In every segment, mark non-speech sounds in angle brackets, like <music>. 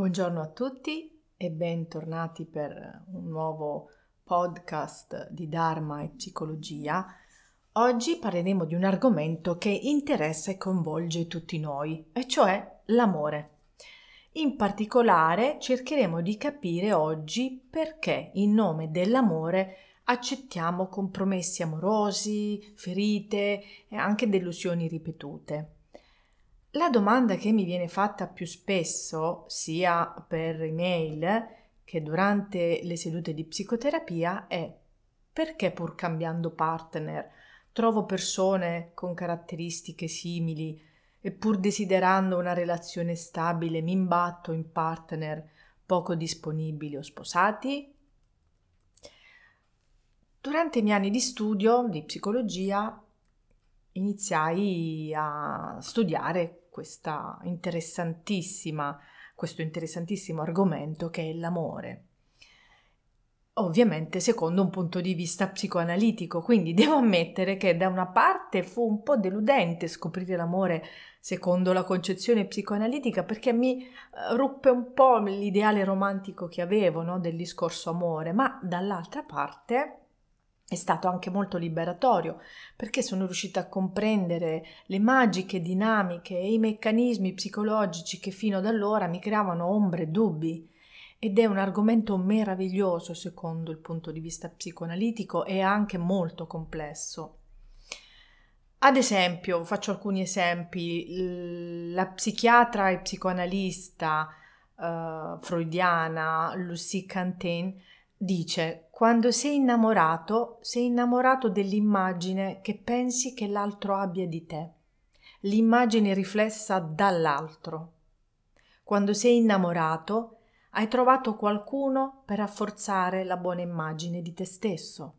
Buongiorno a tutti e bentornati per un nuovo podcast di Dharma e psicologia. Oggi parleremo di un argomento che interessa e coinvolge tutti noi, e cioè l'amore. In particolare cercheremo di capire oggi perché in nome dell'amore accettiamo compromessi amorosi, ferite e anche delusioni ripetute. La domanda che mi viene fatta più spesso, sia per email che durante le sedute di psicoterapia, è perché pur cambiando partner trovo persone con caratteristiche simili e pur desiderando una relazione stabile mi imbatto in partner poco disponibili o sposati? Durante i miei anni di studio di psicologia iniziai a studiare questa interessantissima, questo interessantissimo argomento che è l'amore. Ovviamente secondo un punto di vista psicoanalitico, quindi <laughs> devo ammettere che da una parte fu un po' deludente scoprire l'amore secondo la concezione psicoanalitica perché mi eh, ruppe un po' l'ideale romantico che avevo no, del discorso amore, ma dall'altra parte è stato anche molto liberatorio perché sono riuscita a comprendere le magiche dinamiche e i meccanismi psicologici che fino ad allora mi creavano ombre e dubbi. Ed è un argomento meraviglioso secondo il punto di vista psicoanalitico e anche molto complesso. Ad esempio, faccio alcuni esempi, la psichiatra e psicoanalista uh, freudiana Lucie Cantain dice quando sei innamorato, sei innamorato dell'immagine che pensi che l'altro abbia di te, l'immagine riflessa dall'altro. Quando sei innamorato, hai trovato qualcuno per rafforzare la buona immagine di te stesso.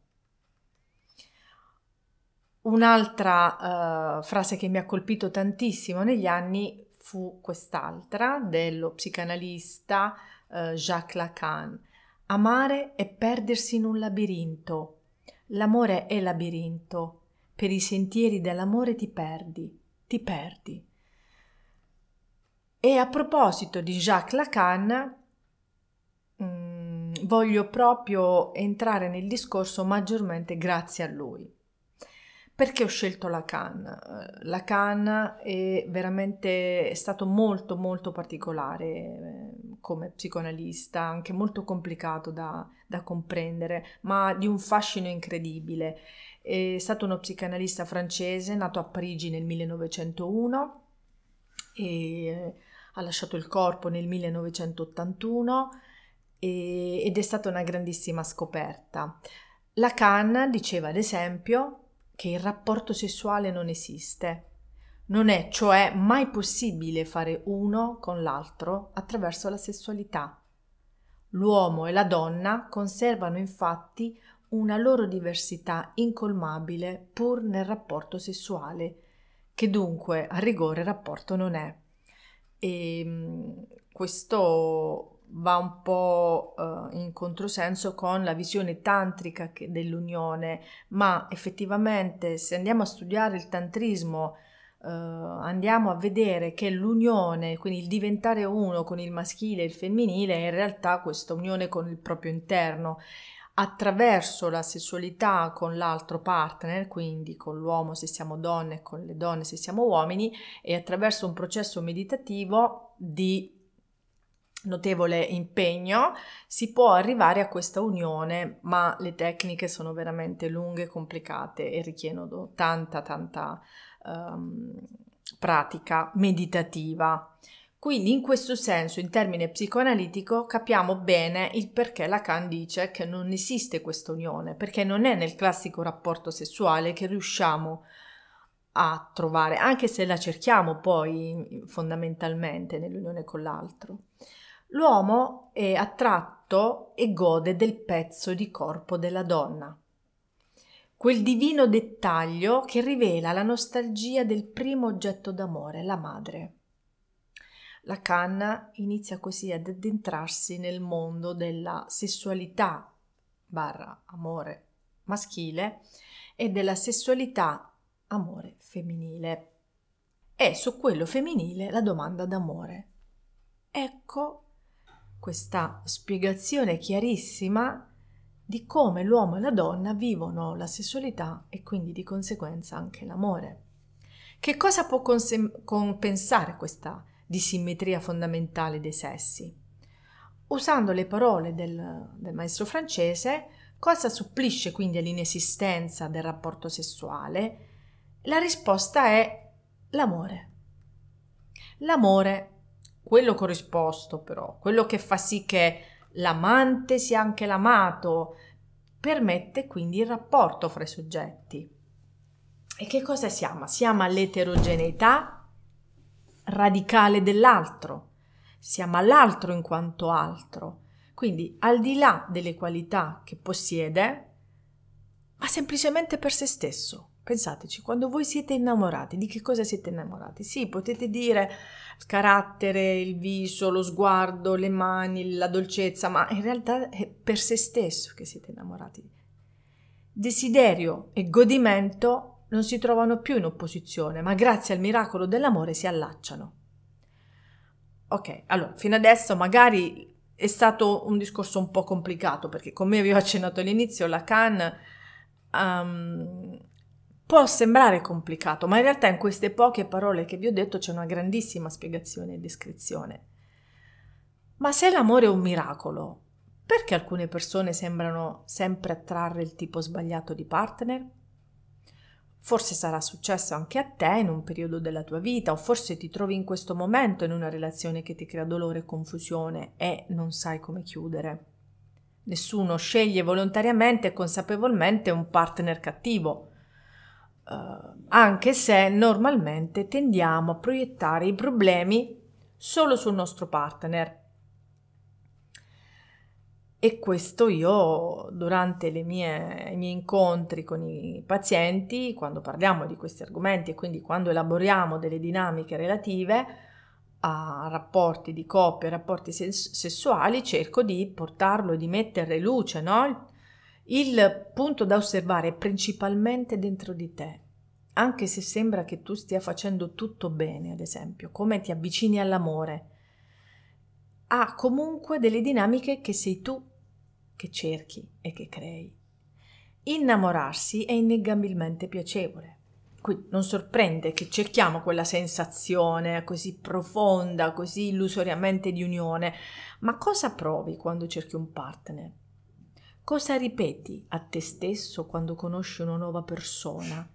Un'altra uh, frase che mi ha colpito tantissimo negli anni fu quest'altra dello psicanalista uh, Jacques Lacan Amare è perdersi in un labirinto. L'amore è labirinto. Per i sentieri dell'amore ti perdi, ti perdi. E a proposito di Jacques Lacan, mh, mm, voglio proprio entrare nel discorso maggiormente grazie a lui. Perché ho scelto Lacan? Eh, Lacan è veramente è stato molto molto particolare eh, come psicoanalista, anche molto complicato da, da comprendere, ma di un fascino incredibile. È stato uno psicanalista francese nato a Parigi nel 1901 e eh, ha lasciato il corpo nel 1981 e, ed è stata una grandissima scoperta. Lacan diceva ad esempio che il rapporto sessuale non esiste. Non è cioè mai possibile fare uno con l'altro attraverso la sessualità. L'uomo e la donna conservano infatti una loro diversità incolmabile pur nel rapporto sessuale, che dunque a rigore rapporto non è. E ehm, questo va un po' uh, in controsenso con la visione tantrica dell'unione, ma effettivamente se andiamo a studiare il tantrismo uh, andiamo a vedere che l'unione, quindi il diventare uno con il maschile e il femminile, è in realtà questa unione con il proprio interno attraverso la sessualità con l'altro partner, quindi con l'uomo se siamo donne con le donne se siamo uomini, e attraverso un processo meditativo di notevole impegno si può arrivare a questa unione, ma le tecniche sono veramente lunghe, complicate e richiedono tanta, tanta um, pratica meditativa. Quindi in questo senso, in termine psicoanalitico, capiamo bene il perché Lacan dice che non esiste questa unione, perché non è nel classico rapporto sessuale che riusciamo a trovare, anche se la cerchiamo poi fondamentalmente nell'unione con l'altro. L'uomo è attratto e gode del pezzo di corpo della donna. Quel divino dettaglio che rivela la nostalgia del primo oggetto d'amore, la madre. La canna inizia così ad addentrarsi nel mondo della sessualità barra amore maschile e della sessualità amore femminile. E su quello femminile la domanda d'amore. Ecco questa spiegazione chiarissima di come l'uomo e la donna vivono la sessualità e quindi di conseguenza anche l'amore. Che cosa può consem- compensare questa disimmetria fondamentale dei sessi? Usando le parole del, del maestro francese, cosa supplisce quindi all'inesistenza del rapporto sessuale? La risposta è l'amore. L'amore, quello corrisposto però, quello che fa sì che l'amante sia anche l'amato, permette quindi il rapporto fra i soggetti. E che cosa si ama? Si ama l'eterogeneità radicale dell'altro, si ama l'altro in quanto altro, quindi al di là delle qualità che possiede, ma semplicemente per se stesso. Pensateci, quando voi siete innamorati, di che cosa siete innamorati? Sì, potete dire il carattere, il viso, lo sguardo, le mani, la dolcezza, ma in realtà è per se stesso che siete innamorati. Desiderio e godimento non si trovano più in opposizione, ma grazie al miracolo dell'amore si allacciano. Ok, allora, fino adesso magari è stato un discorso un po' complicato perché come vi ho accennato all'inizio, Lacan um, Può sembrare complicato, ma in realtà in queste poche parole che vi ho detto c'è una grandissima spiegazione e descrizione. Ma se l'amore è un miracolo, perché alcune persone sembrano sempre attrarre il tipo sbagliato di partner? Forse sarà successo anche a te in un periodo della tua vita, o forse ti trovi in questo momento in una relazione che ti crea dolore e confusione e non sai come chiudere. Nessuno sceglie volontariamente e consapevolmente un partner cattivo anche se normalmente tendiamo a proiettare i problemi solo sul nostro partner. E questo io durante mie, i miei incontri con i pazienti, quando parliamo di questi argomenti e quindi quando elaboriamo delle dinamiche relative a rapporti di coppia, rapporti sess- sessuali, cerco di portarlo e di mettere luce, no? Il punto da osservare è principalmente dentro di te, anche se sembra che tu stia facendo tutto bene, ad esempio, come ti avvicini all'amore, ha comunque delle dinamiche che sei tu che cerchi e che crei. Innamorarsi è innegabilmente piacevole. Quindi non sorprende che cerchiamo quella sensazione così profonda, così illusoriamente di unione, ma cosa provi quando cerchi un partner? Cosa ripeti a te stesso quando conosci una nuova persona?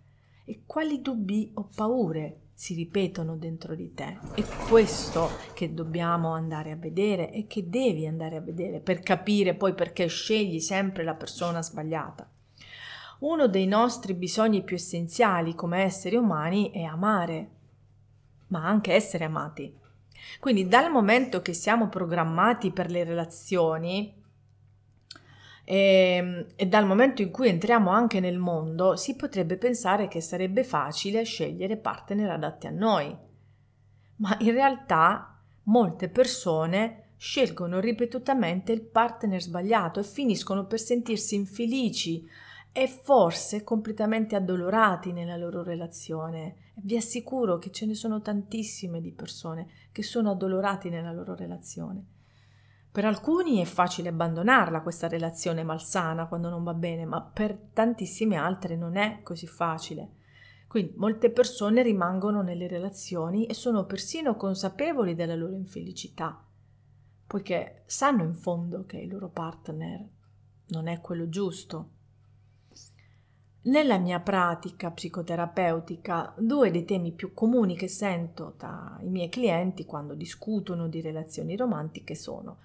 E quali dubbi o paure si ripetono dentro di te? È questo che dobbiamo andare a vedere e che devi andare a vedere per capire poi perché scegli sempre la persona sbagliata. Uno dei nostri bisogni più essenziali come esseri umani è amare, ma anche essere amati. Quindi dal momento che siamo programmati per le relazioni, e, ehm, e dal momento in cui entriamo anche nel mondo si potrebbe pensare che sarebbe facile scegliere partner adatti a noi. Ma in realtà molte persone scelgono ripetutamente il partner sbagliato e finiscono per sentirsi infelici e forse completamente addolorati nella loro relazione. Vi assicuro che ce ne sono tantissime di persone che sono addolorati nella loro relazione. Per alcuni è facile abbandonarla questa relazione malsana quando non va bene, ma per tantissime altre non è così facile. Quindi molte persone rimangono nelle relazioni e sono persino consapevoli della loro infelicità, poiché sanno in fondo che il loro partner non è quello giusto. Nella mia pratica psicoterapeutica, due dei temi più comuni che sento tra i miei clienti quando discutono di relazioni romantiche sono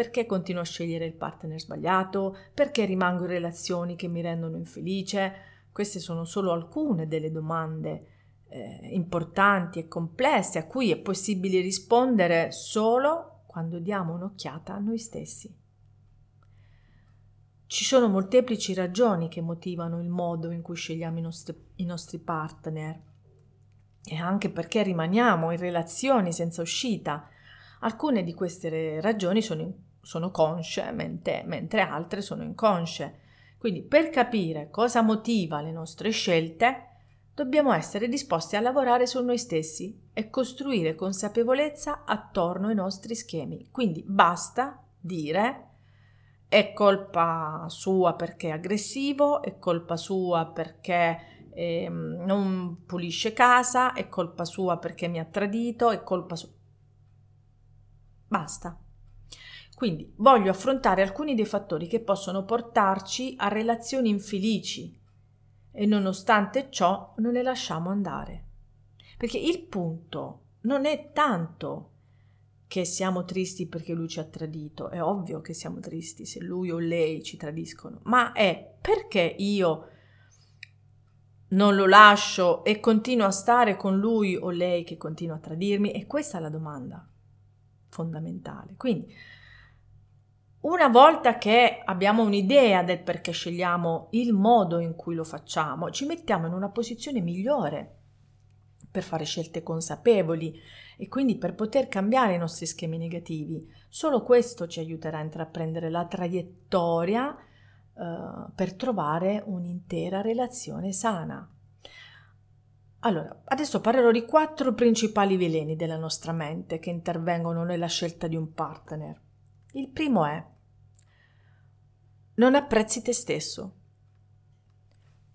perché continuo a scegliere il partner sbagliato? Perché rimango in relazioni che mi rendono infelice? Queste sono solo alcune delle domande eh, importanti e complesse a cui è possibile rispondere solo quando diamo un'occhiata a noi stessi. Ci sono molteplici ragioni che motivano il modo in cui scegliamo i nostri, i nostri partner e anche perché rimaniamo in relazioni senza uscita. Alcune di queste ragioni sono sono consce, mentre, mentre altre sono inconsce. Quindi per capire cosa motiva le nostre scelte, dobbiamo essere disposti a lavorare su noi stessi e costruire consapevolezza attorno ai nostri schemi. Quindi basta dire è colpa sua perché è aggressivo, è colpa sua perché eh, non pulisce casa, è colpa sua perché mi ha tradito, è colpa sua. Basta. Quindi voglio affrontare alcuni dei fattori che possono portarci a relazioni infelici e nonostante ciò non le lasciamo andare. Perché il punto non è tanto che siamo tristi perché lui ci ha tradito, è ovvio che siamo tristi se lui o lei ci tradiscono, ma è perché io non lo lascio e continuo a stare con lui o lei che continua a tradirmi? E questa è la domanda fondamentale. Quindi, una volta che abbiamo un'idea del perché scegliamo il modo in cui lo facciamo, ci mettiamo in una posizione migliore per fare scelte consapevoli e quindi per poter cambiare i nostri schemi negativi. Solo questo ci aiuterà a intraprendere la traiettoria eh, per trovare un'intera relazione sana. Allora, adesso parlerò di quattro principali veleni della nostra mente che intervengono nella scelta di un partner. Il primo è non apprezzi te stesso.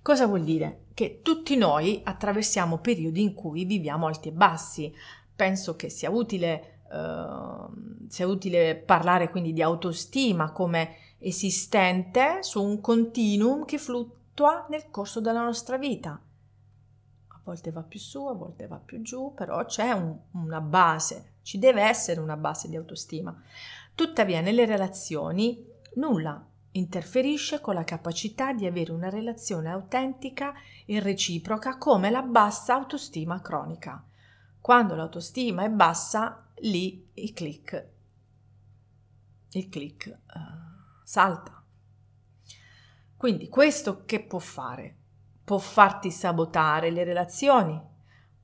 Cosa vuol dire? Che tutti noi attraversiamo periodi in cui viviamo alti e bassi, penso che sia utile, uh, sia utile parlare quindi di autostima come esistente su un continuum che fluttua nel corso della nostra vita. A volte va più su, a volte va più giù, però c'è un, una base, ci deve essere una base di autostima. Tuttavia nelle relazioni nulla interferisce con la capacità di avere una relazione autentica e reciproca come la bassa autostima cronica. Quando l'autostima è bassa, lì il click, il click uh, salta. Quindi questo che può fare? Può farti sabotare le relazioni,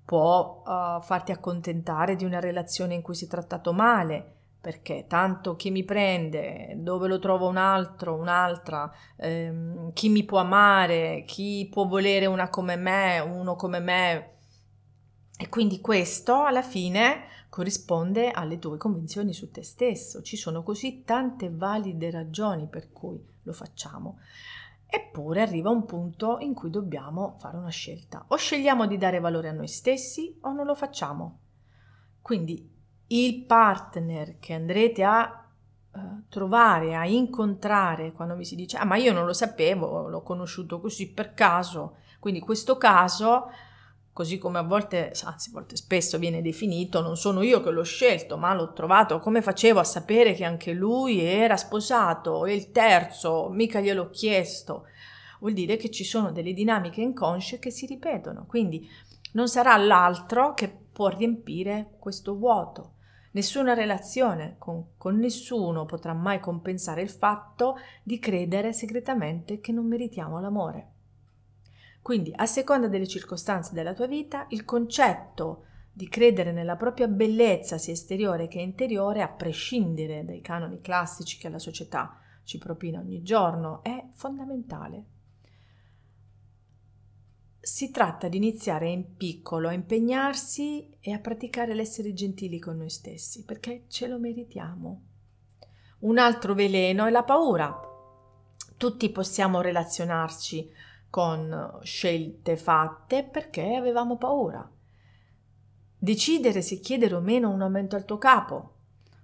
può uh, farti accontentare di una relazione in cui si è trattato male, perché tanto chi mi prende, dove lo trovo un altro, un'altra, ehm, chi mi può amare, chi può volere una come me, uno come me, e quindi questo alla fine corrisponde alle tue convinzioni su te stesso. Ci sono così tante valide ragioni per cui lo facciamo. Eppure arriva un punto in cui dobbiamo fare una scelta. O scegliamo di dare valore a noi stessi o non lo facciamo. Quindi il partner che andrete a uh, trovare, a incontrare quando vi si dice ah ma io non lo sapevo, l'ho conosciuto così per caso. Quindi questo caso così come a volte, anzi a volte spesso viene definito, non sono io che l'ho scelto, ma l'ho trovato, come facevo a sapere che anche lui era sposato e il terzo, mica gliel'ho chiesto. Vuol dire che ci sono delle dinamiche inconsce che si ripetono, quindi non sarà l'altro che può riempire questo vuoto. Nessuna relazione con, con nessuno potrà mai compensare il fatto di credere segretamente che non meritiamo l'amore. Quindi, a seconda delle circostanze della tua vita, il concetto di credere nella propria bellezza sia esteriore che interiore, a prescindere dai canoni classici che la società ci propina ogni giorno, è fondamentale. Si tratta di iniziare in piccolo a impegnarsi e a praticare l'essere gentili con noi stessi, perché ce lo meritiamo. Un altro veleno è la paura. Tutti possiamo relazionarci con scelte fatte perché avevamo paura. Decidere se chiedere o meno un aumento al tuo capo,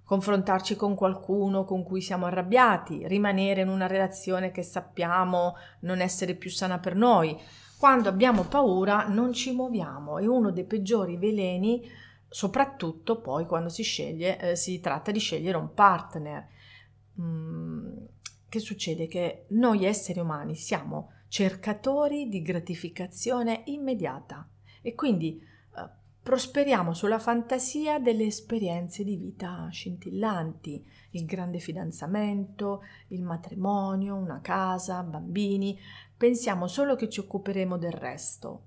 confrontarci con qualcuno con cui siamo arrabbiati, rimanere in una relazione che sappiamo non essere più sana per noi. Quando abbiamo paura non ci muoviamo, è uno dei peggiori veleni, soprattutto poi quando si sceglie, eh, si tratta di scegliere un partner. Mm, che succede? Che noi esseri umani siamo cercatori di gratificazione immediata e quindi prosperiamo sulla fantasia delle esperienze di vita scintillanti, il grande fidanzamento, il matrimonio, una casa, bambini, pensiamo solo che ci occuperemo del resto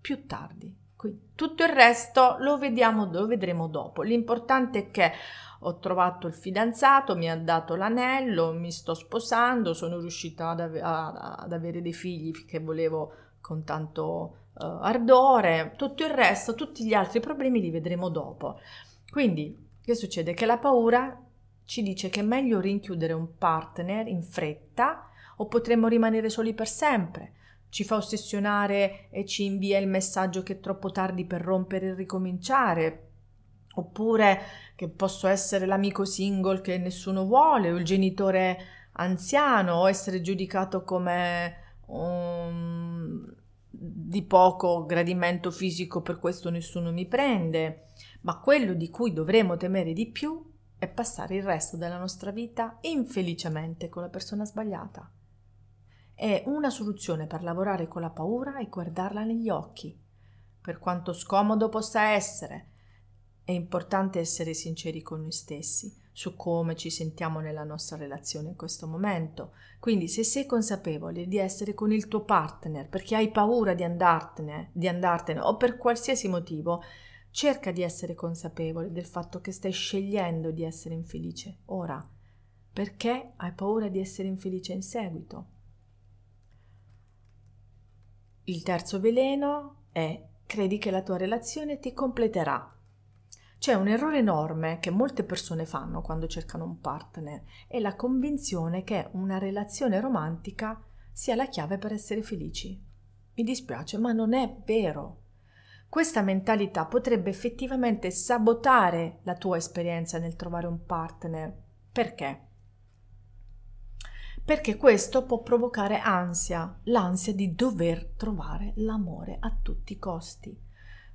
più tardi. Quindi tutto il resto lo vediamo, lo vedremo dopo. L'importante è che ho trovato il fidanzato, mi ha dato l'anello, mi sto sposando, sono riuscita ad, ave- ad avere dei figli che volevo con tanto ardore, tutto il resto, tutti gli altri problemi li vedremo dopo. Quindi, che succede? Che la paura ci dice che è meglio rinchiudere un partner in fretta o potremmo rimanere soli per sempre. Ci fa ossessionare e ci invia il messaggio che è troppo tardi per rompere e ricominciare. Oppure che posso essere l'amico single che nessuno vuole o il genitore anziano o essere giudicato come um, di poco gradimento fisico, per questo nessuno mi prende. Ma quello di cui dovremo temere di più è passare il resto della nostra vita infelicemente con la persona sbagliata. È una soluzione per lavorare con la paura e guardarla negli occhi. Per quanto scomodo possa essere, è importante essere sinceri con noi stessi su come ci sentiamo nella nostra relazione in questo momento. Quindi se sei consapevole di essere con il tuo partner perché hai paura di andartene, di andartene o per qualsiasi motivo, Cerca di essere consapevole del fatto che stai scegliendo di essere infelice ora, perché hai paura di essere infelice in seguito. Il terzo veleno è credi che la tua relazione ti completerà. C'è un errore enorme che molte persone fanno quando cercano un partner, è la convinzione che una relazione romantica sia la chiave per essere felici. Mi dispiace, ma non è vero. Questa mentalità potrebbe effettivamente sabotare la tua esperienza nel trovare un partner. Perché? Perché questo può provocare ansia, l'ansia di dover trovare l'amore a tutti i costi.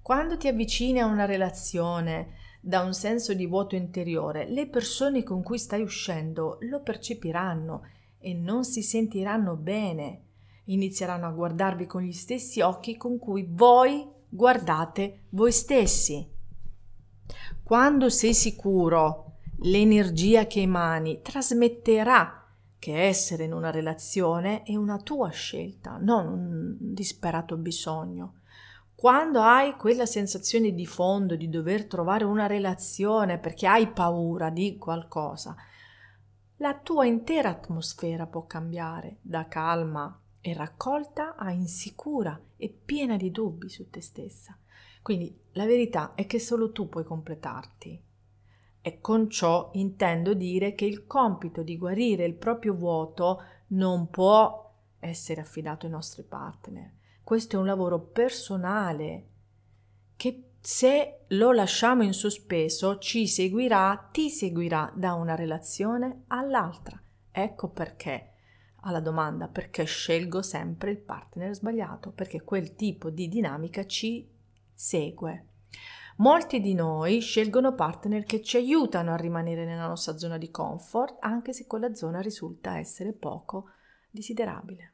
Quando ti avvicini a una relazione da un senso di vuoto interiore, le persone con cui stai uscendo lo percepiranno e non si sentiranno bene. Inizieranno a guardarvi con gli stessi occhi con cui voi guardate voi stessi. Quando sei sicuro, l'energia che emani trasmetterà che essere in una relazione è una tua scelta, non un disperato bisogno. Quando hai quella sensazione di fondo di dover trovare una relazione perché hai paura di qualcosa, la tua intera atmosfera può cambiare da calma e raccolta a insicura e piena di dubbi su te stessa. Quindi la verità è che solo tu puoi completarti. E con ciò intendo dire che il compito di guarire il proprio vuoto non può essere affidato ai nostri partner. Questo è un lavoro personale che se lo lasciamo in sospeso ci seguirà, ti seguirà da una relazione all'altra. Ecco perché alla domanda perché scelgo sempre il partner sbagliato, perché quel tipo di dinamica ci segue. Molti di noi scelgono partner che ci aiutano a rimanere nella nostra zona di comfort, anche se quella zona risulta essere poco desiderabile.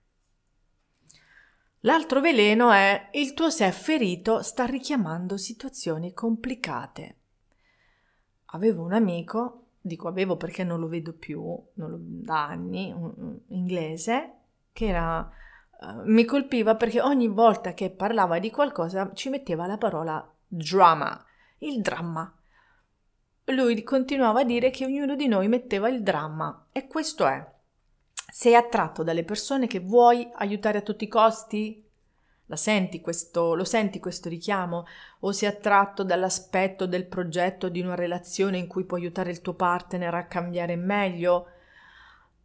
L'altro veleno è il tuo sé ferito sta richiamando situazioni complicate. Avevo un amico dico avevo perché non lo vedo più lo, da anni, un, inglese, che era, uh, mi colpiva perché ogni volta che parlava di qualcosa ci metteva la parola drama, il dramma. Lui continuava a dire che ognuno di noi metteva il dramma e questo è. Sei attratto dalle persone che vuoi aiutare a tutti i costi? Senti questo, lo senti questo richiamo? O sei attratto dall'aspetto del progetto di una relazione in cui puoi aiutare il tuo partner a cambiare meglio?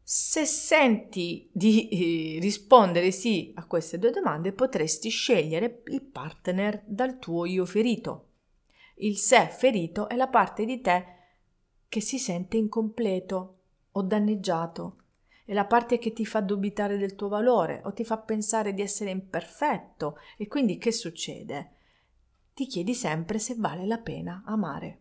Se senti di eh, rispondere sì a queste due domande, potresti scegliere il partner dal tuo io ferito. Il sé ferito è la parte di te che si sente incompleto o danneggiato è la parte che ti fa dubitare del tuo valore o ti fa pensare di essere imperfetto e quindi che succede? Ti chiedi sempre se vale la pena amare.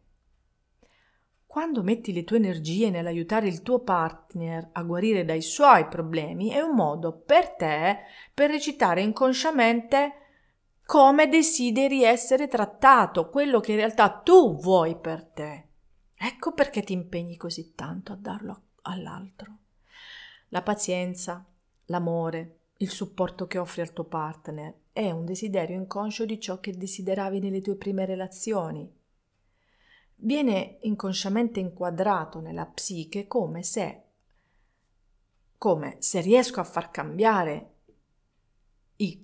Quando metti le tue energie nell'aiutare il tuo partner a guarire dai suoi problemi, è un modo per te per recitare inconsciamente come desideri essere trattato, quello che in realtà tu vuoi per te. Ecco perché ti impegni così tanto a darlo all'altro la pazienza, l'amore, il supporto che offri al tuo partner è un desiderio inconscio di ciò che desideravi nelle tue prime relazioni. Viene inconsciamente inquadrato nella psiche come se come se riesco a far cambiare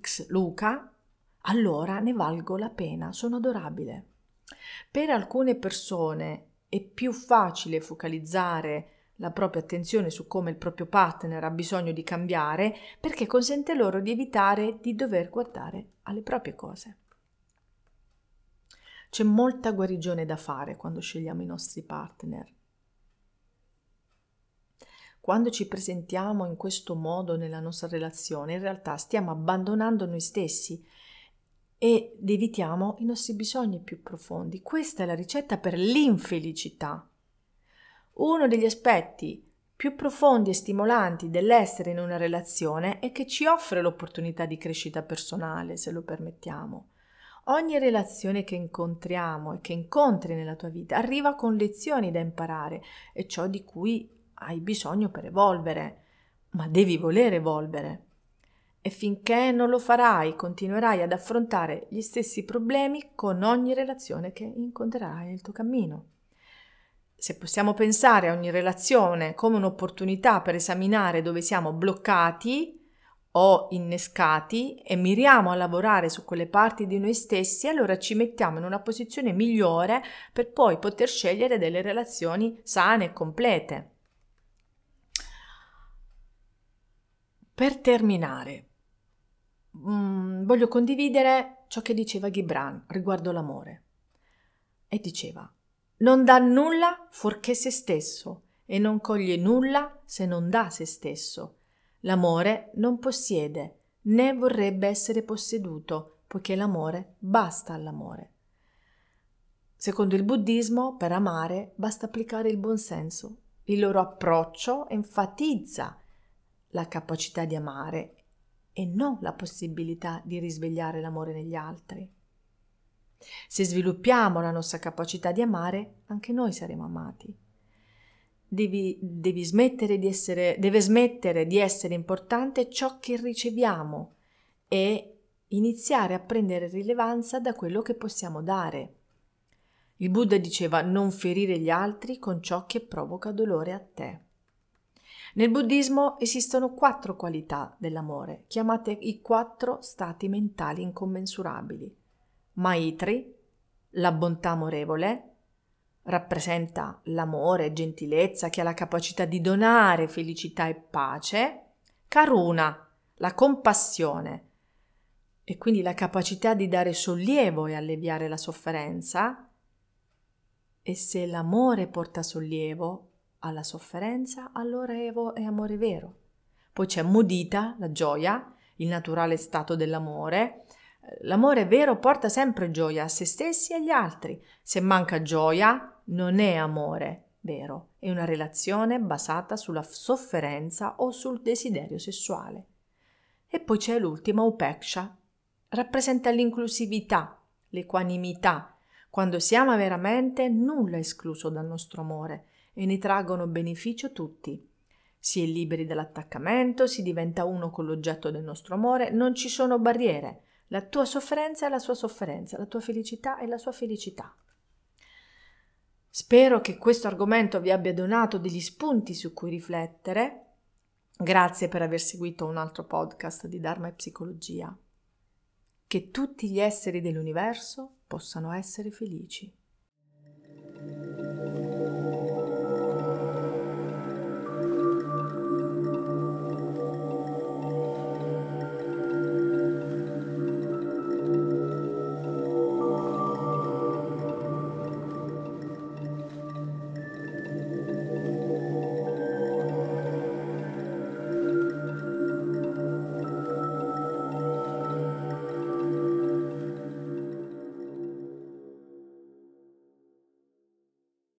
X Luca, allora ne valgo la pena, sono adorabile. Per alcune persone è più facile focalizzare la propria attenzione su come il proprio partner ha bisogno di cambiare perché consente loro di evitare di dover guardare alle proprie cose. C'è molta guarigione da fare quando scegliamo i nostri partner. Quando ci presentiamo in questo modo nella nostra relazione, in realtà stiamo abbandonando noi stessi ed evitiamo i nostri bisogni più profondi. Questa è la ricetta per l'infelicità. Uno degli aspetti più profondi e stimolanti dell'essere in una relazione è che ci offre l'opportunità di crescita personale, se lo permettiamo. Ogni relazione che incontriamo e che incontri nella tua vita arriva con lezioni da imparare e ciò di cui hai bisogno per evolvere, ma devi voler evolvere. E finché non lo farai, continuerai ad affrontare gli stessi problemi con ogni relazione che incontrerai nel tuo cammino se possiamo pensare a ogni relazione come un'opportunità per esaminare dove siamo bloccati o innescati e miriamo a lavorare su quelle parti di noi stessi, allora ci mettiamo in una posizione migliore per poi poter scegliere delle relazioni sane e complete. Per terminare, mh, mm, voglio condividere ciò che diceva Gibran riguardo l'amore. E diceva, non dà nulla fuorché se stesso e non coglie nulla se non dà se stesso. L'amore non possiede né vorrebbe essere posseduto, poiché l'amore basta all'amore. Secondo il buddismo, per amare basta applicare il buonsenso. Il loro approccio enfatizza la capacità di amare e non la possibilità di risvegliare l'amore negli altri. Se sviluppiamo la nostra capacità di amare, anche noi saremo amati. Devi, devi smettere di essere, deve smettere di essere importante ciò che riceviamo e iniziare a prendere rilevanza da quello che possiamo dare. Il Buddha diceva non ferire gli altri con ciò che provoca dolore a te. Nel buddismo esistono quattro qualità dell'amore, chiamate i quattro stati mentali incommensurabili. Maitri, la bontà amorevole, rappresenta l'amore e gentilezza che ha la capacità di donare felicità e pace. Karuna, la compassione, e quindi la capacità di dare sollievo e alleviare la sofferenza. E se l'amore porta sollievo alla sofferenza, allora è amore vero. Poi c'è mudita, la gioia, il naturale stato dell'amore, L'amore vero porta sempre gioia a se stessi e agli altri. Se manca gioia, non è amore vero, è una relazione basata sulla sofferenza o sul desiderio sessuale. E poi c'è l'ultima Upeksha, rappresenta l'inclusività, l'equanimità. Quando si ama veramente, nulla è escluso dal nostro amore e ne traggono beneficio tutti. Si è liberi dall'attaccamento, si diventa uno con l'oggetto del nostro amore, non ci sono barriere. La tua sofferenza è la sua sofferenza, la tua felicità è la sua felicità. Spero che questo argomento vi abbia donato degli spunti su cui riflettere. Grazie per aver seguito un altro podcast di Dharma e Psicologia. Che tutti gli esseri dell'universo possano essere felici.